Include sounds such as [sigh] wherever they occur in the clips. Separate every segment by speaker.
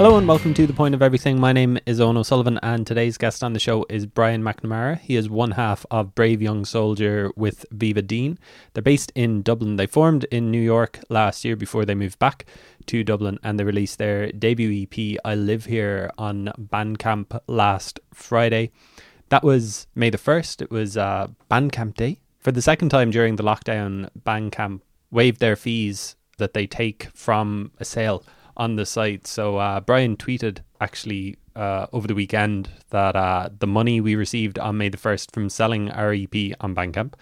Speaker 1: Hello and welcome to The Point of Everything. My name is Owen O'Sullivan and today's guest on the show is Brian McNamara. He is one half of Brave Young Soldier with Viva Dean. They're based in Dublin. They formed in New York last year before they moved back to Dublin and they released their debut EP I Live Here on Bandcamp last Friday. That was May the 1st. It was uh, Bandcamp Day. For the second time during the lockdown, Bandcamp waived their fees that they take from a sale on the site. So uh, Brian tweeted actually uh, over the weekend that uh, the money we received on May the 1st from selling our EP on Bandcamp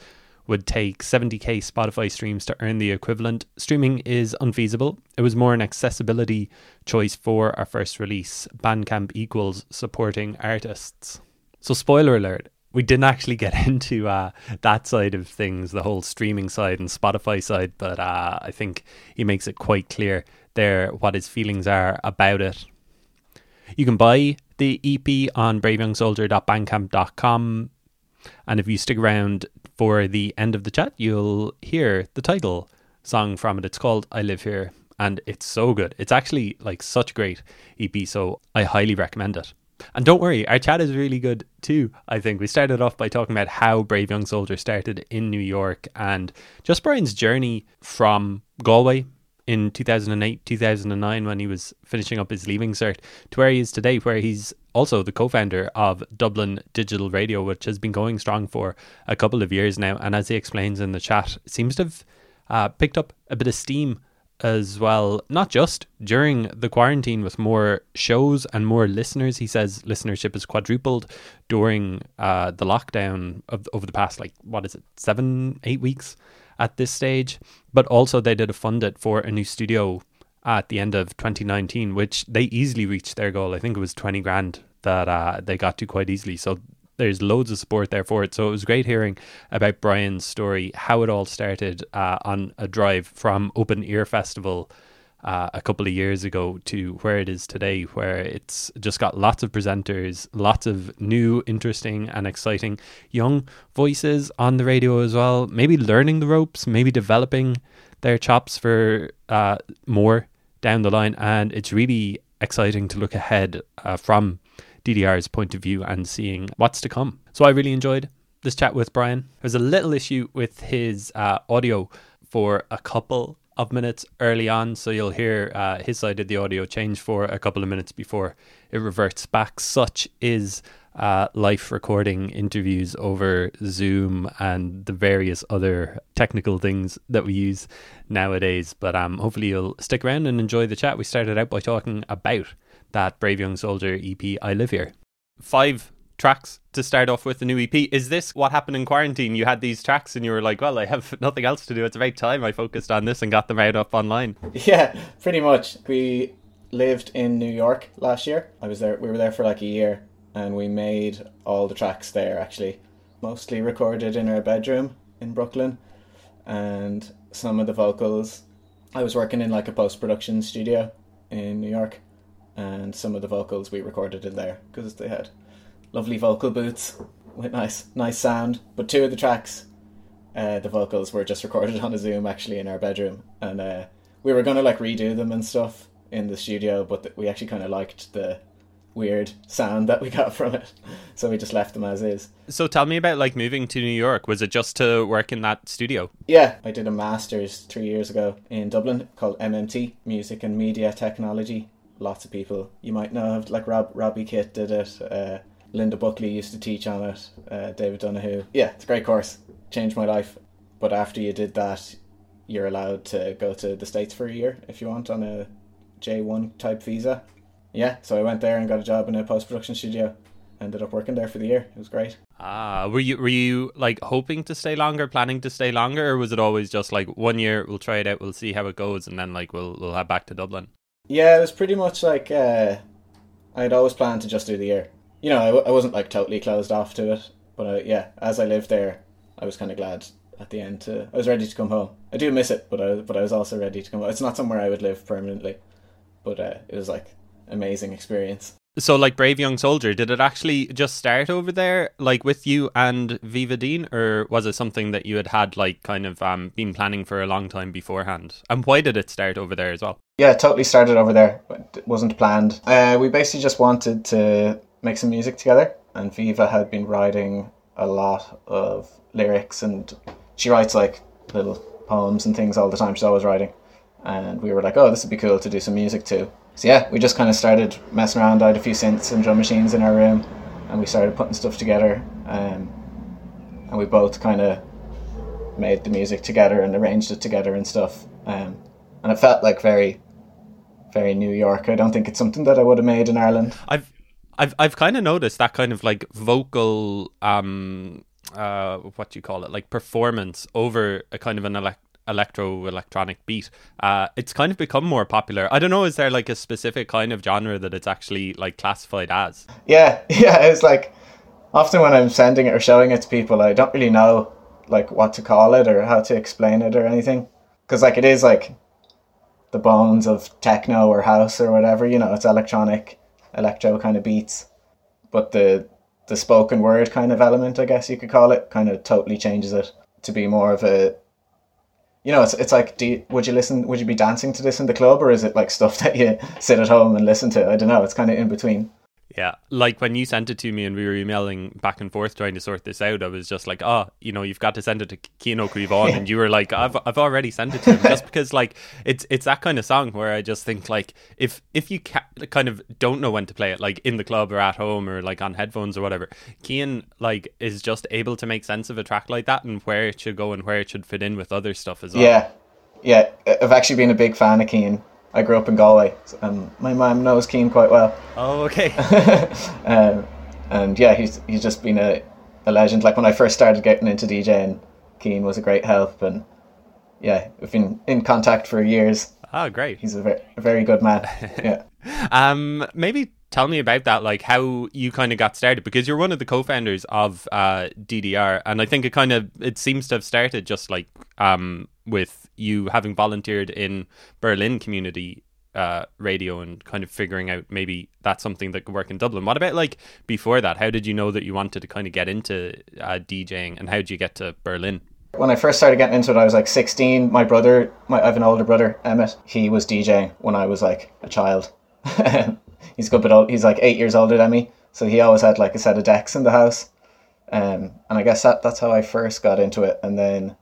Speaker 1: would take 70k Spotify streams to earn the equivalent. Streaming is unfeasible. It was more an accessibility choice for our first release. Bandcamp equals supporting artists. So, spoiler alert, we didn't actually get [laughs] into uh, that side of things, the whole streaming side and Spotify side, but uh, I think he makes it quite clear there what his feelings are about it. You can buy the EP on braveyoungsoldier.bandcamp.com. And if you stick around for the end of the chat, you'll hear the title song from it. It's called I Live Here. And it's so good. It's actually like such a great EP. So I highly recommend it. And don't worry, our chat is really good too. I think we started off by talking about how Brave Young Soldier started in New York and just Brian's journey from Galway in 2008, 2009, when he was finishing up his leaving cert, to where he is today, where he's also the co founder of Dublin Digital Radio, which has been going strong for a couple of years now. And as he explains in the chat, seems to have uh, picked up a bit of steam as well, not just during the quarantine with more shows and more listeners. He says listenership has quadrupled during uh, the lockdown of over the past like what is it, seven, eight weeks at this stage. But also, they did a fund it for a new studio at the end of 2019, which they easily reached their goal. I think it was 20 grand that uh, they got to quite easily. So there's loads of support there for it. So it was great hearing about Brian's story, how it all started uh, on a drive from Open Ear Festival uh, a couple of years ago to where it is today, where it's just got lots of presenters, lots of new, interesting, and exciting young voices on the radio as well. Maybe learning the ropes, maybe developing their chops for uh, more down the line. And it's really exciting to look ahead uh, from DDR's point of view and seeing what's to come. So I really enjoyed this chat with Brian. There's a little issue with his uh, audio for a couple of minutes early on, so you'll hear uh, his side of the audio change for a couple of minutes before it reverts back. Such is uh, life recording interviews over Zoom and the various other technical things that we use nowadays. But um, hopefully you'll stick around and enjoy the chat. We started out by talking about that Brave Young Soldier EP, I Live Here. Five tracks to start off with the new EP. Is this what happened in quarantine? You had these tracks and you were like, well, I have [laughs] nothing else to do. It's about time I focused on this and got them out up online. [laughs]
Speaker 2: Yeah, pretty much. We lived in New York last year. I was there, we were there for like a year and we made all the tracks there actually. Mostly recorded in our bedroom in Brooklyn and some of the vocals. I was working in like a post production studio in New York and some of the vocals we recorded in there because they had lovely vocal boots with nice nice sound. But two of the tracks, uh, the vocals were just recorded [laughs] on a Zoom actually in our bedroom, and uh, we were gonna like redo them and stuff in the studio, but th- we actually kind of liked the weird sound that we got [laughs] from it, so we just left them as is.
Speaker 1: So tell me about like moving to New York. Was it just to work in that studio?
Speaker 2: Yeah, I did a master's three years ago in Dublin called MMT, Music and Media Technology. Lots of people you might know like Rob Robbie Kitt did it. Uh, Linda Buckley used to teach on it. Uh, David Donahue. Yeah, it's a great course. Changed my life. But after you did that, you're allowed to go to the states for a year if you want on a J1 type visa. Yeah, so I went there and got a job in a post production studio. Ended up working there for the year. It was great.
Speaker 1: Ah, were you were you like hoping to stay longer, planning to stay longer, or was it always just like one year we'll try it out, we'll see how it goes, and then like we'll we'll head back to Dublin?
Speaker 2: Yeah, it was pretty much like uh, I'd always planned to just do the year. You know, I, w- I wasn't like totally closed off to it, but uh, yeah, as I lived there, I was kind of glad at the end to. I was ready to come home. I do miss it, but I but I was also ready to come. home. It's not somewhere I would live permanently, but uh, it was like amazing experience.
Speaker 1: So, like Brave Young Soldier, did it actually just start over there, like with you and Viva Dean, or was it something that you had had, like, kind of um, been planning for a long time beforehand? And why did it start over there as well?
Speaker 2: Yeah, it totally started over there. It wasn't planned. Uh, we basically just wanted to make some music together, and Viva had been writing a lot of lyrics, and she writes like little poems and things all the time. She's always writing, and we were like, "Oh, this would be cool to do some music too." So yeah, we just kind of started messing around. I had a few synths and drum machines in our room, and we started putting stuff together. Um, and we both kind of made the music together and arranged it together and stuff. Um, and it felt like very, very New York. I don't think it's something that I would have made in Ireland.
Speaker 1: I've, I've, I've kind of noticed that kind of like vocal, um, uh, what do you call it, like performance over a kind of an elect electro electronic beat. Uh, it's kind of become more popular. I don't know. Is there like a specific kind of genre that it's actually like classified as?
Speaker 2: Yeah, [laughs] yeah. It's like often when I'm sending it or showing it to people, I don't really know like what to call it or how to explain it or anything because like it is like the bones of techno or house or whatever. You know, it's electronic, electro kind of beats, but the the spoken word kind of element, I guess you could call it, kind of totally changes it to be more of a you know, it's it's like, you, would you listen? Would you be dancing to this in the club, or is it like stuff [laughs] that you sit at home and listen to? I don't know. It's kind of in between.
Speaker 1: Yeah, like when you sent it to me and we were emailing back and forth trying to sort this out, I was just like, oh, you know, you've got to send it to Cian Ó [laughs] and you were like, I've I've already sent it to him, just because like it's it's that kind of song where I just think like if if you ca- kind of don't know when to play it, like in the club or at home or like on headphones or whatever, Cian like is just able to make sense of a track like that and where it should go and where it should fit in with other stuff as well.
Speaker 2: Yeah, yeah, I've actually been a big fan of Cian. I grew up in Galway, and my mum knows Cian quite well.
Speaker 1: Oh, okay. [laughs]
Speaker 2: um, and yeah, he's he's just been a, a legend. Like when I first started getting into DJing, Cian was a great help, and yeah, we've been in contact for years.
Speaker 1: Oh, great.
Speaker 2: He's a very, a very good man. [laughs] Yeah.
Speaker 1: um, maybe tell me about that, like how you kind of got started, because you're one of the co-founders of uh, DDR, and I think it kind of it seems to have started just like um, with you having volunteered in Berlin community uh, radio and kind of figuring out maybe that's something that could work in Dublin. What about like before that? How did you know that you wanted to kind of get into uh, DJing, and how did you get to Berlin?
Speaker 2: When I first started getting into it, I was like 16. My brother, my, I have an older brother, Emmett. He was DJing when I was like a child. [laughs] he's a good bit old. He's like eight years older than me, so he always had like a set of decks in the house. Um, and I guess that that's how I first got into it. And then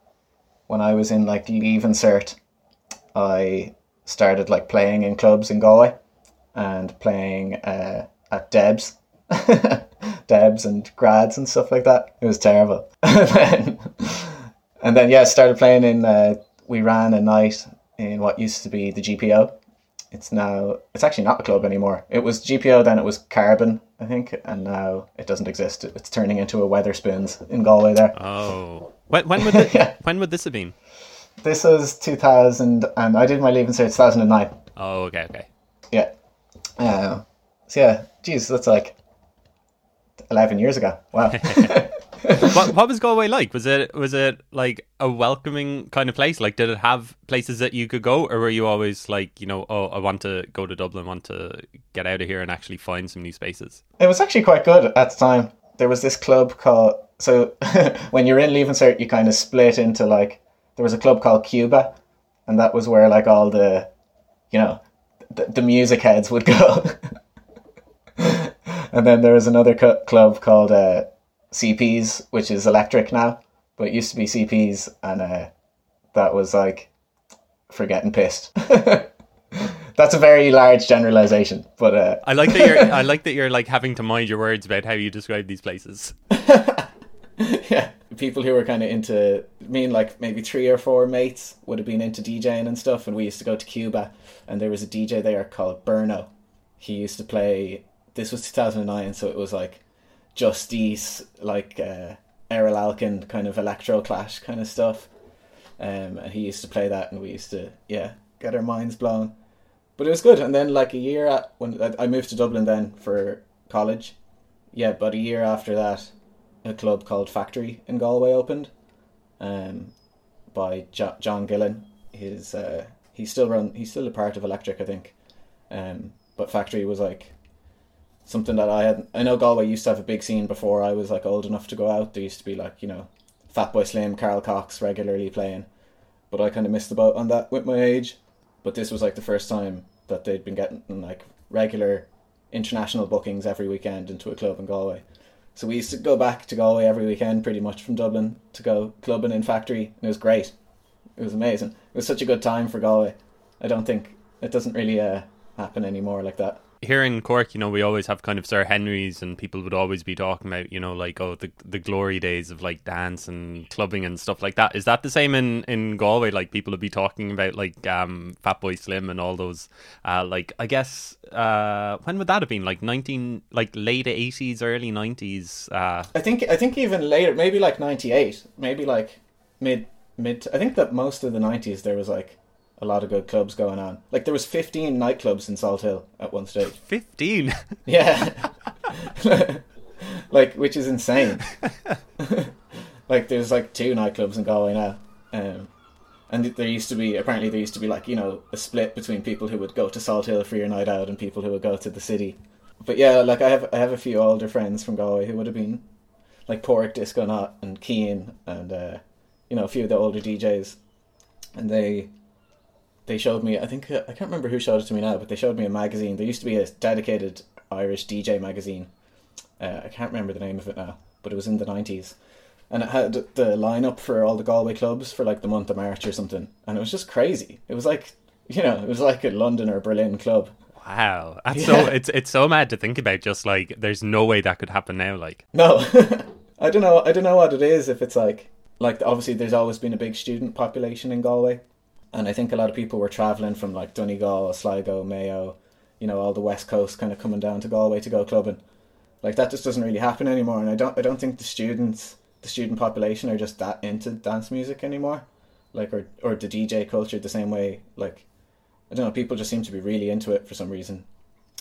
Speaker 2: when I was in like leaving cert, I started like playing in clubs in Galway and playing uh, at Debs, [laughs] Debs and grads and stuff like that. It was terrible. [laughs] and, then, and then yeah, started playing in. Uh, we ran a night in what used to be the GPO. It's now it's actually not a club anymore. It was GPO, then it was Carbon, I think, and now it doesn't exist. It's turning into a Wetherspoons in Galway there.
Speaker 1: Oh, when, when would [laughs] this, yeah. when would this have been?
Speaker 2: This was 2000, and I did my leave leaving cert 2009.
Speaker 1: Oh, okay, okay.
Speaker 2: Yeah. Uh, so yeah, geez, that's like 11 years ago. Wow. [laughs]
Speaker 1: what, what was Galway like? Was it was it like a welcoming kind of place? Like, did it have places that you could go, or were you always like, you know, oh, I want to go to Dublin, want to get out of here and actually find some new spaces?
Speaker 2: It was actually quite good at the time. There was this club called so [laughs] when you're in leaving cert, you kind of split into like there was a club called Cuba, and that was where like all the, you know, the, the music heads would go. [laughs] and then there was another cu- club called uh, CPs, which is electric now, but it used to be CPs, and uh, that was like for getting pissed. [laughs] That's a very large generalization, but uh...
Speaker 1: I like that you're. I [laughs] like that you're like having to mind your words about how you describe these places. [laughs]
Speaker 2: yeah, people who were kind of into me and like maybe three or four mates would have been into DJing and stuff, and we used to go to Cuba, and there was a DJ there called Berno. He used to play. This was 2009, so it was like Justice, like uh, Erol Alkan kind of electro clash kind of stuff. Um, and he used to play that, and we used to yeah get our minds blown. But it was good. And then like a year at, when I moved to Dublin then for college, yeah, but a year after that, a club called Factory in Galway opened, um, by jo- John Gillen. His uh, he's still run. He's still a part of Electric, I think. Um, but Factory was like something that I had. I know Galway used to have a big scene before I was like old enough to go out. There used to be like you know, Fatboy Slim, Carl Cox regularly playing, but I kind of missed the boat on that with my age. But this was like the first time that they'd been getting like regular international bookings every weekend into a club in Galway. So we used to go back to Galway every weekend, pretty much from Dublin, to go clubbing in Factory, and it was great. It was amazing. It was such a good time for Galway. I don't think it doesn't really uh, happen anymore like that
Speaker 1: here in Cork, you know, we always have kind of Sir Henry's, and people would always be talking about, you know, like oh, the the glory days of like dance and clubbing and stuff like that. Is that the same in in Galway? Like people would be talking about like um, Fatboy Slim and all those. Uh, like I guess uh, when would that have been? Like nineteen, like late eighties, early nineties. Uh...
Speaker 2: I think I think even later, maybe like ninety eight, maybe like mid mid. I think that most of the nineties there was like a lot of good clubs going on. Like there was 15 nightclubs in Salthill at one stage.
Speaker 1: 15. [laughs]
Speaker 2: Yeah. [laughs] like which is insane. [laughs] like there's like two nightclubs in Galway now. Um, and there used to be apparently there used to be like, you know, a split between people who would go to Salthill for your night out and people who would go to the city. But yeah, like I have I have a few older friends from Galway who would have been like Porrick Disco Knot and Keen and uh, you know, a few of the older DJs and they they showed me. I think I can't remember who showed it to me now, but they showed me a magazine. There used to be a dedicated Irish DJ magazine. Uh, I can't remember the name of it now, but it was in the nineties, and it had the lineup for all the Galway clubs for like the month of March or something, and it was just crazy. It was like you know, it was like a London or Berlin club.
Speaker 1: Wow, that's yeah. so it's it's so mad to think about. Just like there's no way that could happen now. Like
Speaker 2: no, [laughs] I don't know. I don't know what it is. If it's like like obviously there's always been a big student population in Galway, and I think a lot of people were travelling from like Donegal, Sligo, Mayo, you know, all the west coast, kind of coming down to Galway to go clubbing. Like that just doesn't really happen anymore, and I don't I don't think the students, the student population, are just that into dance music anymore, like or or the DJ culture the same way. Like I don't know, people just seem to be really into it for some reason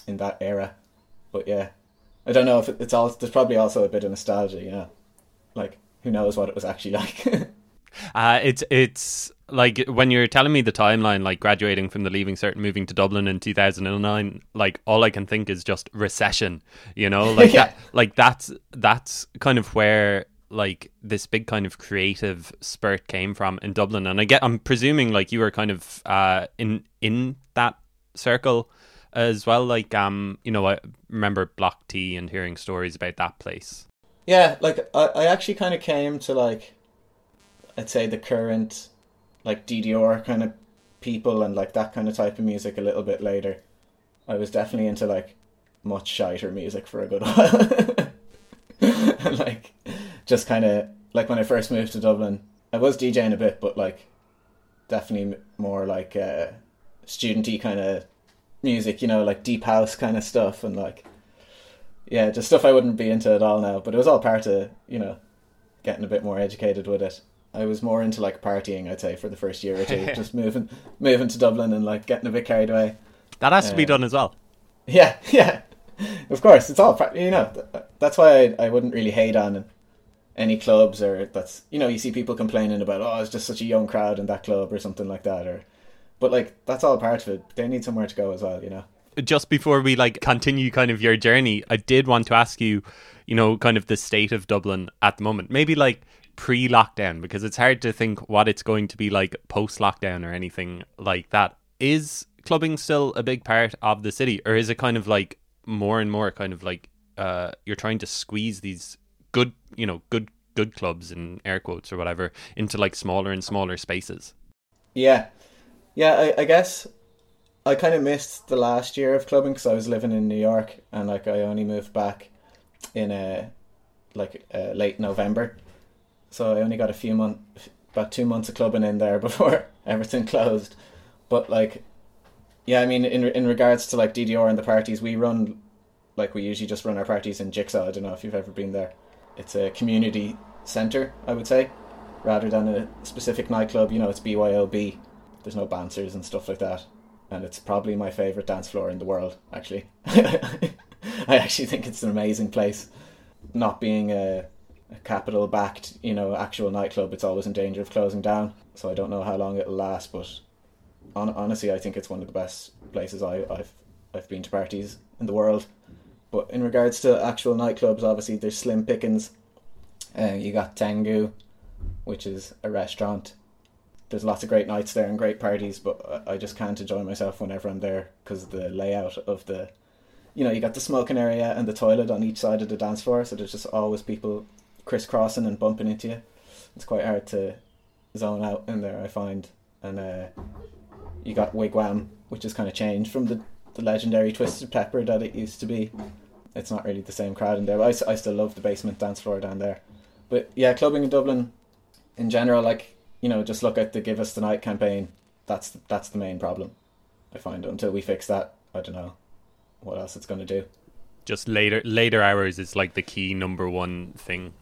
Speaker 2: in that era. But yeah, I don't know if it's all. There's probably also a bit of nostalgia, you know, like who knows what it was actually [laughs] like.
Speaker 1: Uh, it's it's like when you're telling me the timeline, like graduating from the Leaving Cert and moving to Dublin in 2009, like all I can think is just recession. You know, [laughs] like yeah. that, like that's that's kind of where like this big kind of creative spurt came from in Dublin. And I get, I'm presuming like you were kind of uh, in in that circle as well. Like um, you know, I remember Block T and hearing stories about that place.
Speaker 2: Yeah, like I, I actually kind of came to like, I'd say the current like DDR kind of people and like that kind of type of music a little bit later. I was definitely into like much shiter music for a good [laughs] while. and [laughs] like just kind of like when I first moved to Dublin, I was DJing a bit, but like definitely more like uh, studenty kind of music, you know, like deep house kind of stuff, and like yeah, just stuff I wouldn't be into at all now. But it was all part of you know getting a bit more educated with it. I was more into like partying, I'd say, for the first year or two, [laughs] just moving moving to Dublin and like getting a bit carried away.
Speaker 1: That has to be um, done as well.
Speaker 2: Yeah, [laughs] yeah, of course. It's all you know. That's why I, I wouldn't really hate on any clubs or that's you know you see people complaining about oh it's just such a young crowd in that club or something like that or but like that's all part of it. They need somewhere to go as well, you know.
Speaker 1: Just before we like continue kind of your journey, I did want to ask you, you know, kind of the state of Dublin at the moment. Maybe like pre lockdown because it's hard to think what it's going to be like post lockdown or anything like that. Is clubbing still a big part of the city or is it kind of like more and more kind of like uh, you're trying to squeeze these good, you know, good good clubs in air quotes or whatever into like smaller and smaller spaces?
Speaker 2: Yeah. Yeah, I, I guess I kind of missed the last year of clubbing because I was living in New York and like I only moved back in a uh, like uh, late November so I only got a few months, about two months of clubbing in there [laughs] before everything closed. But like, yeah, I mean, in in regards to like DDR and the parties, we run like we usually just run our parties in Jigsaw. I don't know if you've ever been there. It's a community center, I would say, rather than a specific nightclub. You know, it's BYOB. There's no bouncers and stuff like that, and it's probably my favorite dance floor in the world. Actually, [laughs] I actually think it's an amazing place. Not being a a capital backed, you know, actual nightclub, it's always in danger of closing down. So I don't know how long it'll last, but on, honestly, I think it's one of the best places I, have I've been to parties in the world. But in regards to actual nightclubs, obviously there's slim pickings. Uh, you got Tengu, which is a restaurant. There's lots of great nights there and great parties, but I just can't enjoy myself whenever I'm there because the layout of the, you know, you got the smoking area and the toilet on each side of the dance floor, so there's just always people crisscrossing and bumping into you. It's quite hard to zone out in there, I find. And uh, you got Wigwam, which has kind of changed from the, the legendary Twisted Pepper that it used to be. It's not really the same crowd in there. I, I still love the basement dance floor down there. But yeah, clubbing in Dublin in general, like, you know, just look at the Give Us the Night campaign. That's that's the main problem, I find. Until we fix that, I don't know what else it's going to do.
Speaker 1: Just later later hours is like the key number one thing.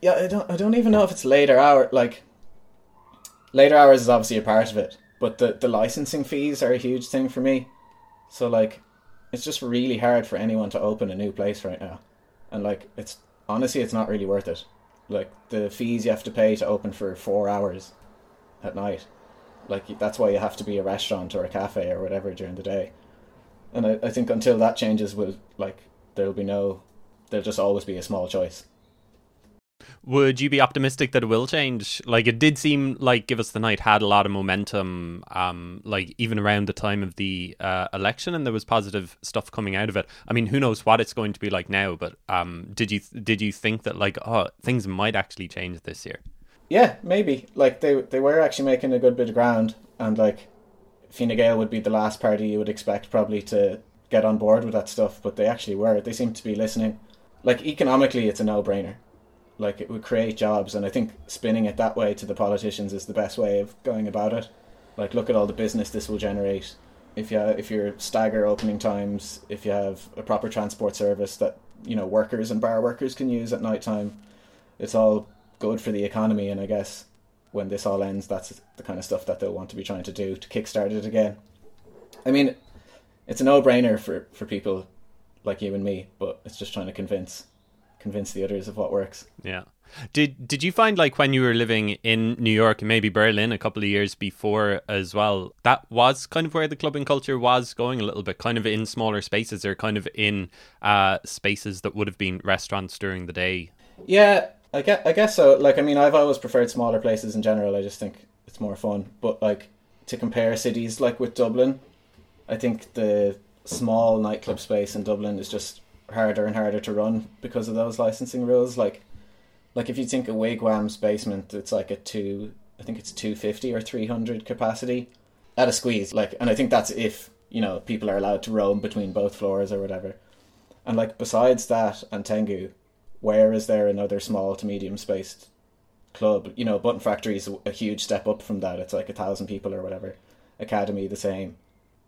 Speaker 2: Yeah, I don't I don't even know if it's later hour like later hours is obviously a part of it, but the the licensing fees are a huge thing for me. So like it's just really hard for anyone to open a new place right now. And like it's honestly it's not really worth it. Like the fees you have to pay to open for 4 hours at night. Like that's why you have to be a restaurant or a cafe or whatever during the day. And I, I think until that changes will like there'll be no there'll just always be a small choice.
Speaker 1: Would you be optimistic that it will change? Like it did seem like Give Us the Night had a lot of momentum, um, like even around the time of the uh, election, and there was positive stuff coming out of it. I mean, who knows what it's going to be like now? But um, did you did you think that like oh things might actually change this year?
Speaker 2: Yeah, maybe. Like they they were actually making a good bit of ground, and like Fine Gael would be the last party you would expect probably to get on board with that stuff, but they actually were. They seem to be listening. Like economically, it's a no brainer like it would create jobs and i think spinning it that way to the politicians is the best way of going about it. Like look at all the business this will generate. If you if you're stagger opening times if you have a proper transport service that you know workers and bar workers can use at night time it's all good for the economy and i guess when this all ends that's the kind of stuff that they'll want to be trying to do to kickstart it again. I mean it's a no-brainer for for people like you and me but it's just trying to convince convince the others of what works.
Speaker 1: Yeah. Did did you find like when you were living in New York and maybe Berlin a couple of years before as well, that was kind of where the clubbing culture was going a little bit, kind of in smaller spaces or kind of in uh, spaces that would have been restaurants during the day?
Speaker 2: Yeah, I guess, I guess so. Like, I mean, I've always preferred smaller places in general. I just think it's more fun. But like to compare cities like with Dublin, I think the small nightclub space in Dublin is just harder and harder to run because of those licensing rules. Like, like if you think of Wigwam's basement, it's like a two, I think it's two fifty or three hundred capacity at a squeeze. Like, and I think that's if you know people are allowed to roam between both floors or whatever. And like besides that and Tengu, where is there another small to medium spaced club? You know, Button Factory is a huge step up from that. It's like a thousand people or whatever. Academy the same,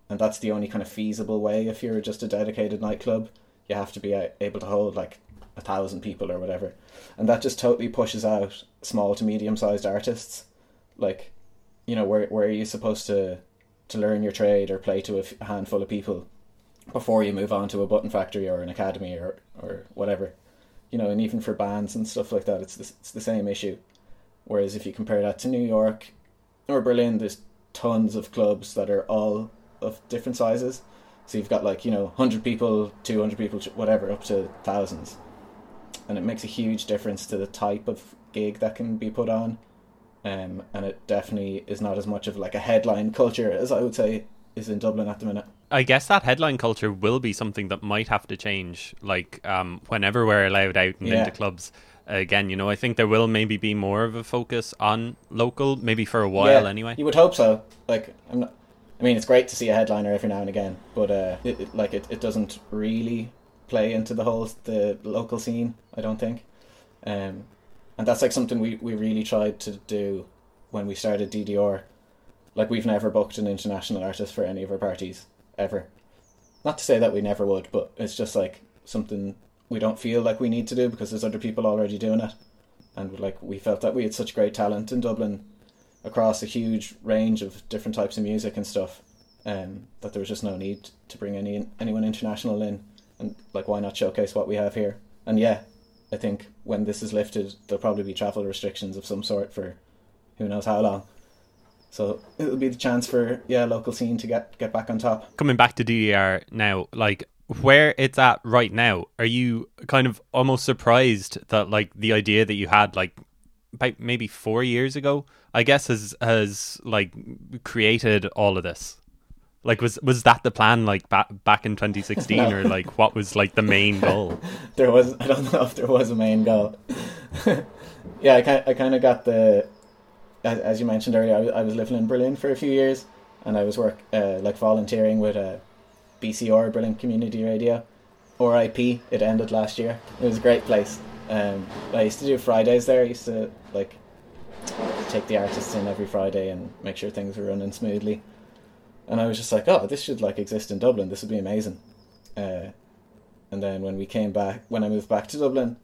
Speaker 2: and that's the only kind of feasible way if you're just a dedicated nightclub you have to be uh, able to hold like a thousand people or whatever, and that just totally pushes out small to medium sized artists. Like, you know, where where are you supposed to to learn your trade or play to a handful of people before you move on to a button factory or an academy or or whatever, you know, and even for bands and stuff like that, it's the, it's the same issue. Whereas if you compare that to New York or Berlin, there's tons of clubs that are all of different sizes so you've got like you know hundred people, two hundred people, whatever, up to thousands, and it makes a huge difference to the type of gig that can be put on. Um, and it definitely is not as much of like a headline culture as I would say is in Dublin at the minute.
Speaker 1: I guess that headline culture will be something that might have to change. Like um, whenever we're allowed out and yeah. into clubs again, you know, I think there will maybe be more of a focus on local, maybe for a while yeah, anyway.
Speaker 2: You would hope so. Like I'm not, I mean, it's great to see a headliner every now and again, but uh, it, it, like it, it doesn't really play into the whole the local scene. I don't think, um, and that's like something we, we really tried to do when we started DDR. Like we've never booked an international artist for any of our parties ever. Not to say that we never would, but it's just like something we don't feel like we need to do because there's other people already doing it, and like we felt that we had such great talent in Dublin across a huge range of different types of music and stuff. Um, that there was just no need to bring any anyone international in, and like why not showcase what we have here? And yeah, I think when this is lifted, there'll probably be travel restrictions of some sort for who knows how long. So it'll be the chance for yeah local scene to get get back on top.
Speaker 1: Coming back to DDR now, like where it's at right now, are you kind of almost surprised that like the idea that you had like about maybe four years ago, I guess has has like created all of this? Like was was that the plan like back back in 2016 no. or like what was like the main [laughs] goal?
Speaker 2: there was I don't know if there was a main goal. [laughs] yeah, I kind I kind of got the as, as, you mentioned earlier. I was, I was living in Berlin for a few years, and I was work uh, like volunteering with a BCR Berlin Community Radio, or IP. It ended last year. It was a great place. Um, I used to do Fridays there. I used to like take the artists in every Friday and make sure things were running smoothly. And I was just like, oh, this should like exist in Dublin. This would be amazing. Uh, and then when we came back, when I moved back to Dublin,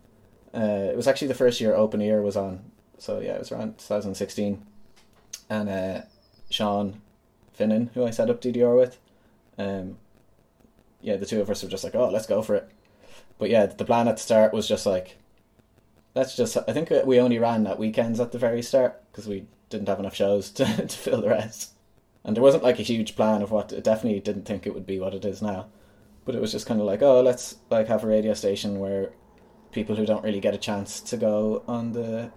Speaker 2: uh, it was actually the first year Open Ear was on. So yeah, it was around 2016. And uh, Sean Finnan, who I set up DDR with, um, yeah, the two of us were just like, oh, let's go for it. But yeah, the plan at the start was just like, let's just. I think we only ran at weekends at the very start because we didn't have enough shows [laughs] to, to fill the rest. And there wasn't like a huge plan of what. Definitely didn't think it would be what it is now. But it was just kind of like, oh, let's like have a radio station where people who don't really get a chance to go on the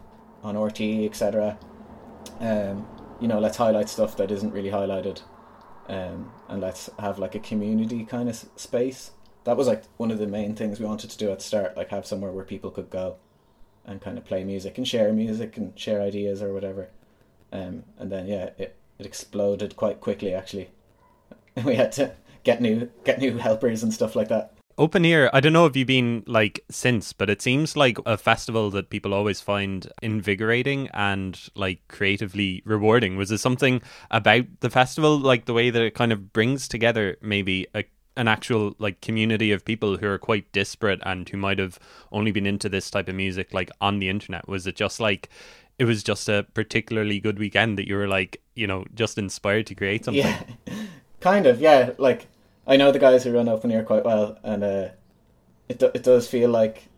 Speaker 2: on RT etc. Um, you know, let's highlight stuff that isn't really highlighted um, and let's have like a community kind of space. That was like one of the main things we wanted to do at start, like have somewhere where people could go and kind of play music and share music and share ideas or whatever. Um, and then yeah, it, it exploded quite quickly actually. [laughs] we had to get new get new helpers and stuff like that.
Speaker 1: Open Ear, I don't know if you've been like since, but it seems like a festival that people always find invigorating and like creatively rewarding. Was there something about the festival, like the way that it kind of brings together maybe a an actual like community of people who are quite disparate and who might have only been into this type of music like on the internet? Was it just like it was just a particularly good weekend that you were like, you know, just inspired to create something?
Speaker 2: Yeah. [laughs] kind of, yeah. Like I know the guys who run Open Ear quite well, and uh, it do, it does feel like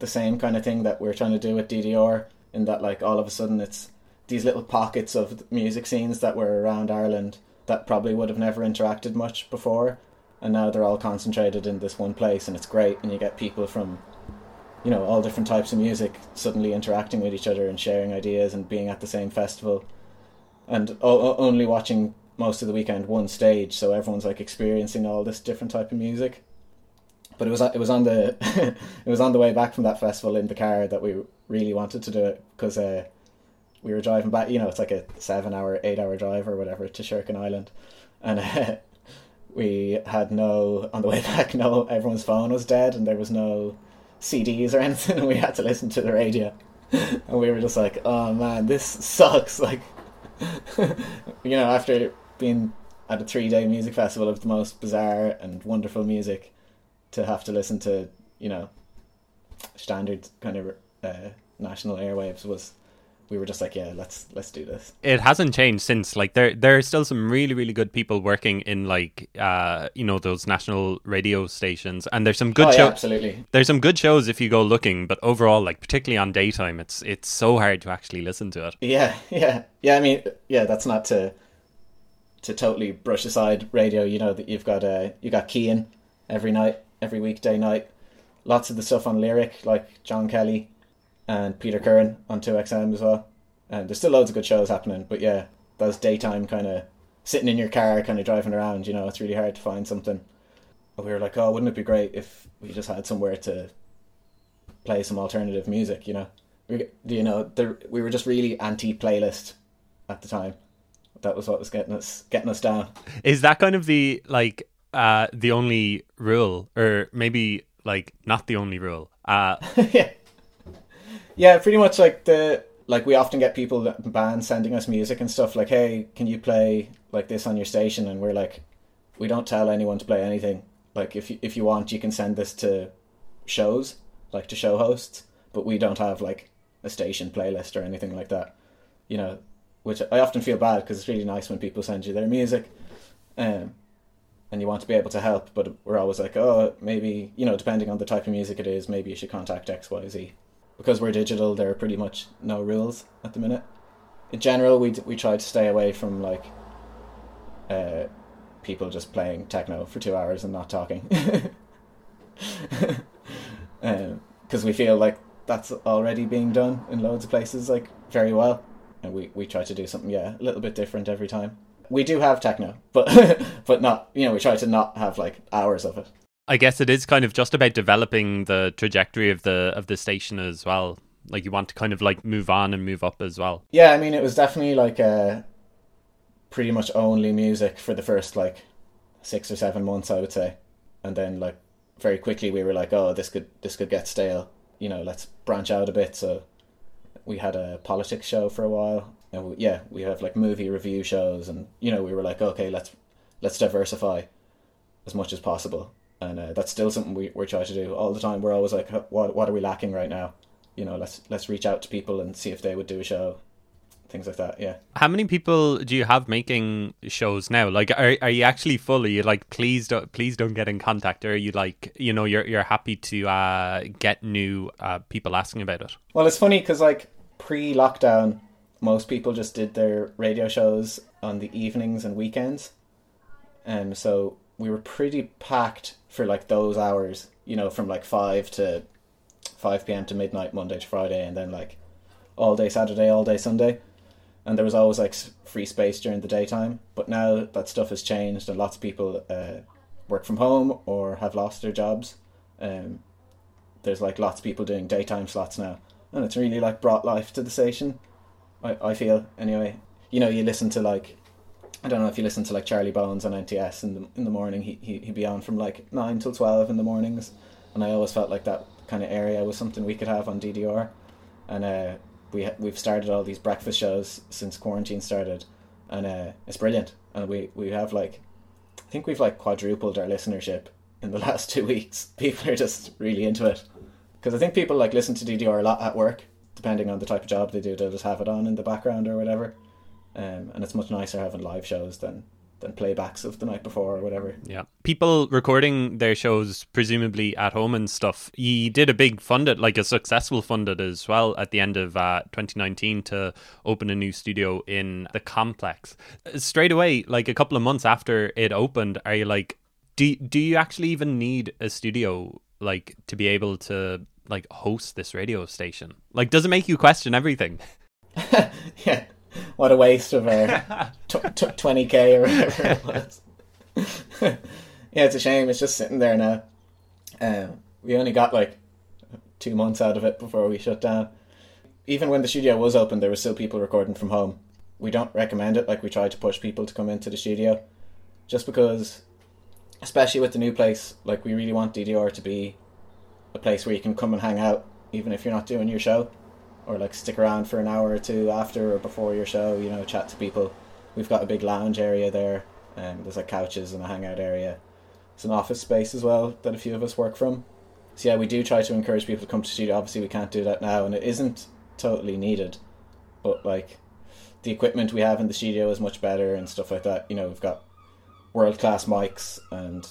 Speaker 2: the same kind of thing that we're trying to do with DDR. In that, like all of a sudden, it's these little pockets of music scenes that were around Ireland that probably would have never interacted much before, and now they're all concentrated in this one place, and it's great. And you get people from, you know, all different types of music suddenly interacting with each other and sharing ideas and being at the same festival, and o- only watching most of the weekend one stage, so everyone's like experiencing all this different type of music. But it was it was on the [laughs] it was on the way back from that festival in the car that we really wanted to do it because uh, we were driving back. You know, it's like a seven hour, eight hour drive or whatever to Sherkin Island, and uh, [laughs] we had no on the way [laughs] back. No, everyone's phone was dead, and there was no CDs or anything, and we had to listen to the radio. [laughs] and we were just like, "Oh man, this sucks!" [laughs] Like, you know, after being at a three day music festival of the most bizarre and wonderful music to have to listen to, you know, standard kind of uh, national airwaves was we were just like, yeah, let's let's do this.
Speaker 1: It hasn't changed since. Like there there are still some really really good people working in like uh you know those national radio stations, and there's some good
Speaker 2: oh,
Speaker 1: shows.
Speaker 2: Yeah, absolutely.
Speaker 1: There's some good shows if you go looking, but overall, like particularly on daytime, it's it's so hard to actually listen to it.
Speaker 2: Yeah, [laughs] yeah, yeah. I mean, yeah, that's not to to totally brush aside radio. You know that you've got uh, you got Cian every night, every weekday night. Lots of the stuff on Lyric, like John Kelly and Peter Curran on Two XM as well. And there's still loads of good shows happening. But yeah, those daytime kind of sitting in your car, kind of driving around. You know, it's really hard to find something. But we were like, oh, wouldn't it be great if we just had somewhere to play some alternative music? You know, we, you know, the, we were just really anti playlist at the time that was what was getting us getting us down.
Speaker 1: Is that kind of the like uh the only rule, or maybe like not the only rule? Uh [laughs]
Speaker 2: yeah, yeah, pretty much like the like we often get people bands sending us music and stuff like, hey, can you play like this on your station? And we're like, we don't tell anyone to play anything. Like if you, if you want, you can send this to shows, like to show hosts, but we don't have like a station playlist or anything like that. You know, which I often feel bad because it's really nice when people send you their music, um, and you want to be able to help. But we're always like, oh, maybe you know, depending on the type of music it is, maybe you should contact X Y Z. Because we're digital, there are pretty much no rules at the minute. In general, we we try to stay away from like uh, people just playing techno for two hours and not talking. because [laughs] um, we feel like that's already being done in loads of places like very well, and we we try to do something yeah a little bit different every time. We do have techno, but [laughs] but not you know we try to not have like hours of it.
Speaker 1: I guess it is kind of just about developing the trajectory of the of the station as well. Like you want to kind of like move on and move up as well.
Speaker 2: Yeah, I mean it was definitely like uh pretty much only music for the first like six or seven months, I would say, and then like very quickly we were like, oh, this could this could get stale. You know, let's branch out a bit. So we had a politics show for a while. And we, yeah, we have like movie review shows, and you know, we were like, okay, let's let's diversify as much as possible, and uh, that's still something we, we're trying to do all the time. We're always like, what what are we lacking right now? You know, let's let's reach out to people and see if they would do a show things like that. Yeah.
Speaker 1: How many people do you have making shows now? Like, are are you actually full? Are you like, please don't please don't get in contact? Or are you like, you know, you're you're happy to uh, get new uh, people asking about it?
Speaker 2: Well, it's funny because like pre lockdown, most people just did their radio shows on the evenings and weekends, and um, so we were pretty packed for like those hours. You know, from like five to five p.m. to midnight Monday to Friday, and then like all day Saturday, all day Sunday and there was always like free space during the daytime. But now that stuff has changed, and lots of people uh, work from home or have lost their jobs. Um, there's like lots of people doing daytime slots now, and it's really like brought life to the station. I I feel anyway. You know, you listen to like. I don't know if you listen to like Charlie Bones on NTS in the in the morning. He he he'd be on from like nine till twelve in the mornings, and I always felt like that kind of area was something we could have on DDR, and uh, we we've started all these breakfast shows since quarantine started, and uh, it's brilliant. And we we have like, I think we've like quadrupled our listenership in the [laughs] last two weeks. People are just really into it because I think people like listen to DDR a lot at work, depending on the type of job they do. They'll just have it on in the background or whatever, um, and it's much nicer having live shows than than playbacks of the night before or whatever.
Speaker 1: Yeah. People recording their shows presumably at home and stuff. You did a big Fund It, like a successful Fund It as well at the end of uh, 2019 to open a new studio in the complex. Straight away, like a couple of months after it opened, are you like, do, do you actually even need a studio like to be able to like host this radio station? Like, does it make you question everything? [laughs]
Speaker 2: yeah [laughs] what a waste of our [laughs] twenty k or whatever it was. [laughs] yeah, it's a shame. It's just sitting there now. Um, we only got like two months out of it before we shut down. Even when the studio was open, there were still people recording from home. We don't recommend it. Like we try to push people to come into the studio, just because, especially with the new place, like we really want DDR to be a place where you can come and hang out, even if you're not doing your show or like stick around for an hour or two after or before your show. You know, chat to people. We've got a big lounge area there, and um, there's like couches and a hangout area. It's an office space as well that a few of us work from. So yeah, we do try to encourage people to come to studio. Obviously, we can't do that now, and it isn't totally needed. But like, the equipment we have in the studio is much better and stuff like that. You know, we've got world class mics and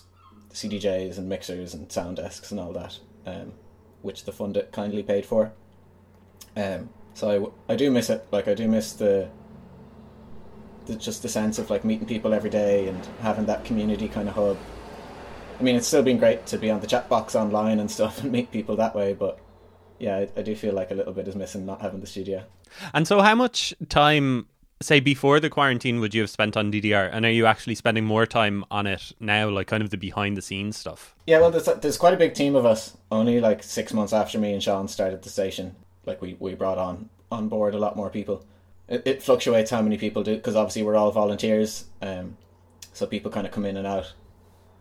Speaker 2: CDJs and mixers and sound desks and all that, um, which the fund kindly paid for. Um, so I, I do miss it. Like I do miss the, the just the sense of like meeting people every day and having that community kind of hub. I mean, it's still been great to be on the chat box online and stuff [laughs] and meet people that way, but yeah, I, I do feel like a little bit is missing not having the studio.
Speaker 1: And so, how much time say before the quarantine would you have spent on DDR and are you actually spending more time on it now like kind of the behind the scenes stuff
Speaker 2: yeah well there's, there's quite a big team of us only like six months after me and Sean started the station like we, we brought on on board a lot more people. It, it fluctuates how many people do because obviously we're all volunteers, um, so people kind of come in and out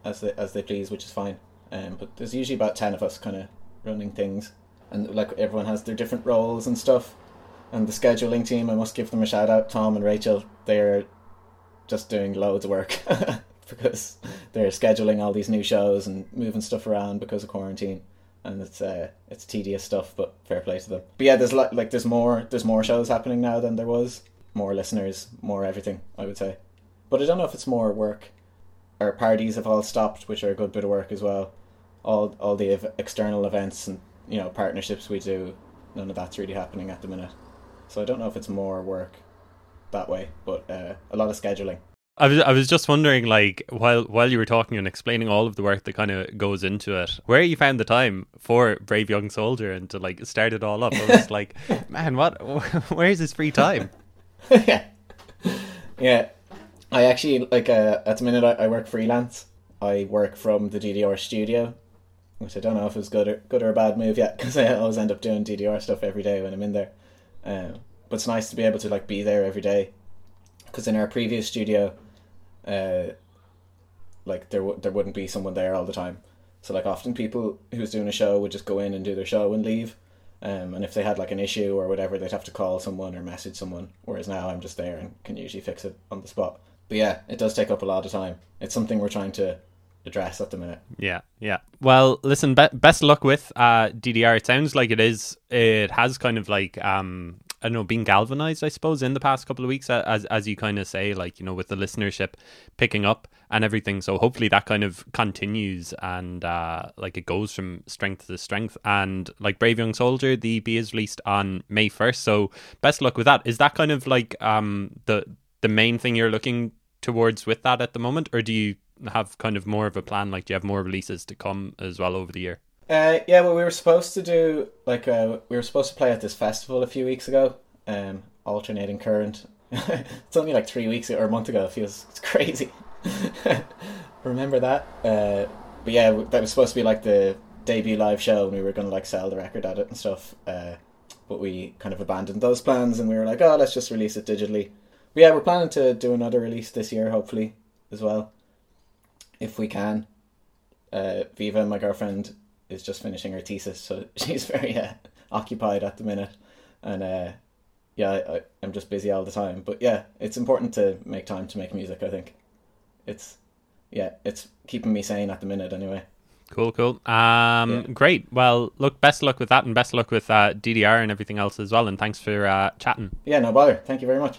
Speaker 2: as they as they please, which is fine. Um, but there's usually about ten of us kind of running things, and like everyone has their different roles and stuff. And the scheduling team, I must give them a shout out. Tom and Rachel, they're just doing loads of work [laughs] because they're scheduling all these new shows and moving stuff around because of quarantine and it's uh, it's tedious stuff, but fair play to them. But yeah, there's like like there's more there's more shows happening now than there was. More listeners, more everything. I would say, but I don't know if it's more work. Our parties have all stopped, which are a good bit of work as well. All all the ev- external events and you know partnerships we do, none of that's really happening at the minute. So I don't know if it's more work that way, but uh, a lot of scheduling.
Speaker 1: I was I was just wondering, like, while while you were talking and explaining all of the work that kind of goes into it, where you found the time for Brave Young Soldier and to like start it all up. I was like, [laughs] man, what? [laughs] Where's his free time?
Speaker 2: yeah, [laughs] yeah. I actually like uh, at the minute I, I work freelance. I work from the DDR studio, which I don't know if it's good or good or a bad move yet because I always end up doing DDR stuff every day when I'm in there. Um, but it's nice to be able to like be there every day because in our previous studio uh, like there w- there wouldn't be someone there all the time. So like often people who's doing a show would just go in and do their show and leave. Um, and if they had like an issue or whatever, they'd have to call someone or message someone. Whereas now I'm just there and can usually fix it on the spot. But yeah, it does take up a lot of time. It's something we're trying to address at the minute.
Speaker 1: Yeah, yeah. Well, listen, be- best luck with uh, DDR. It sounds like it is. It has kind of like um, I don't know, being galvanized, I suppose, in the past couple of weeks, as as you kind of say, like you know, with the listenership picking up and everything. So hopefully that kind of continues and uh, like it goes from strength to strength. And like Brave Young Soldier, the EP is released on May first. So best luck with that. Is that kind of like um the the main thing you're looking towards with that at the moment, or do you have kind of more of a plan? Like, do you have more releases to come as well over the year?
Speaker 2: Uh, yeah, well, we were supposed to do like uh, we were supposed to play at this festival a few weeks ago. Um, alternating current. [laughs] it's only like three weeks or a month ago. It feels it's [laughs] crazy. [laughs] Remember that? Uh, but yeah, that was supposed to be like the debut live show, and we were going to like sell the record at it and stuff. Uh, but we kind of abandoned those plans, and we were like, oh, let's just release it digitally. But yeah, we're planning to do another release this year, hopefully, as well, if we can. Uh, Viva, my girlfriend, is just finishing her thesis, so [laughs] she's very uh, occupied at the minute, and uh, yeah, I, I'm just busy all the time. But yeah, it's important to make time to make music. I think it's yeah, it's keeping me sane at the minute anyway.
Speaker 1: Cool, cool. Um, yeah. great. Well, look, best luck with that, and best luck with uh, DDR and everything else as well. And thanks for uh, chatting.
Speaker 2: Yeah, no bother. Thank you very much.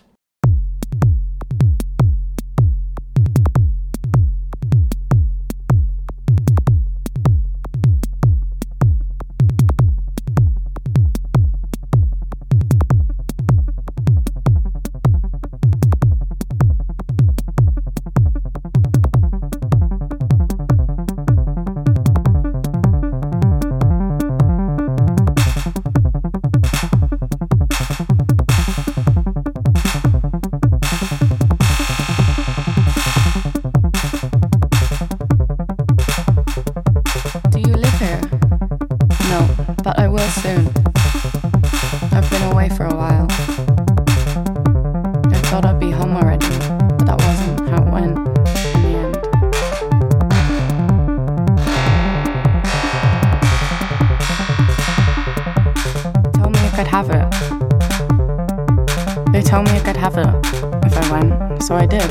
Speaker 3: so I did.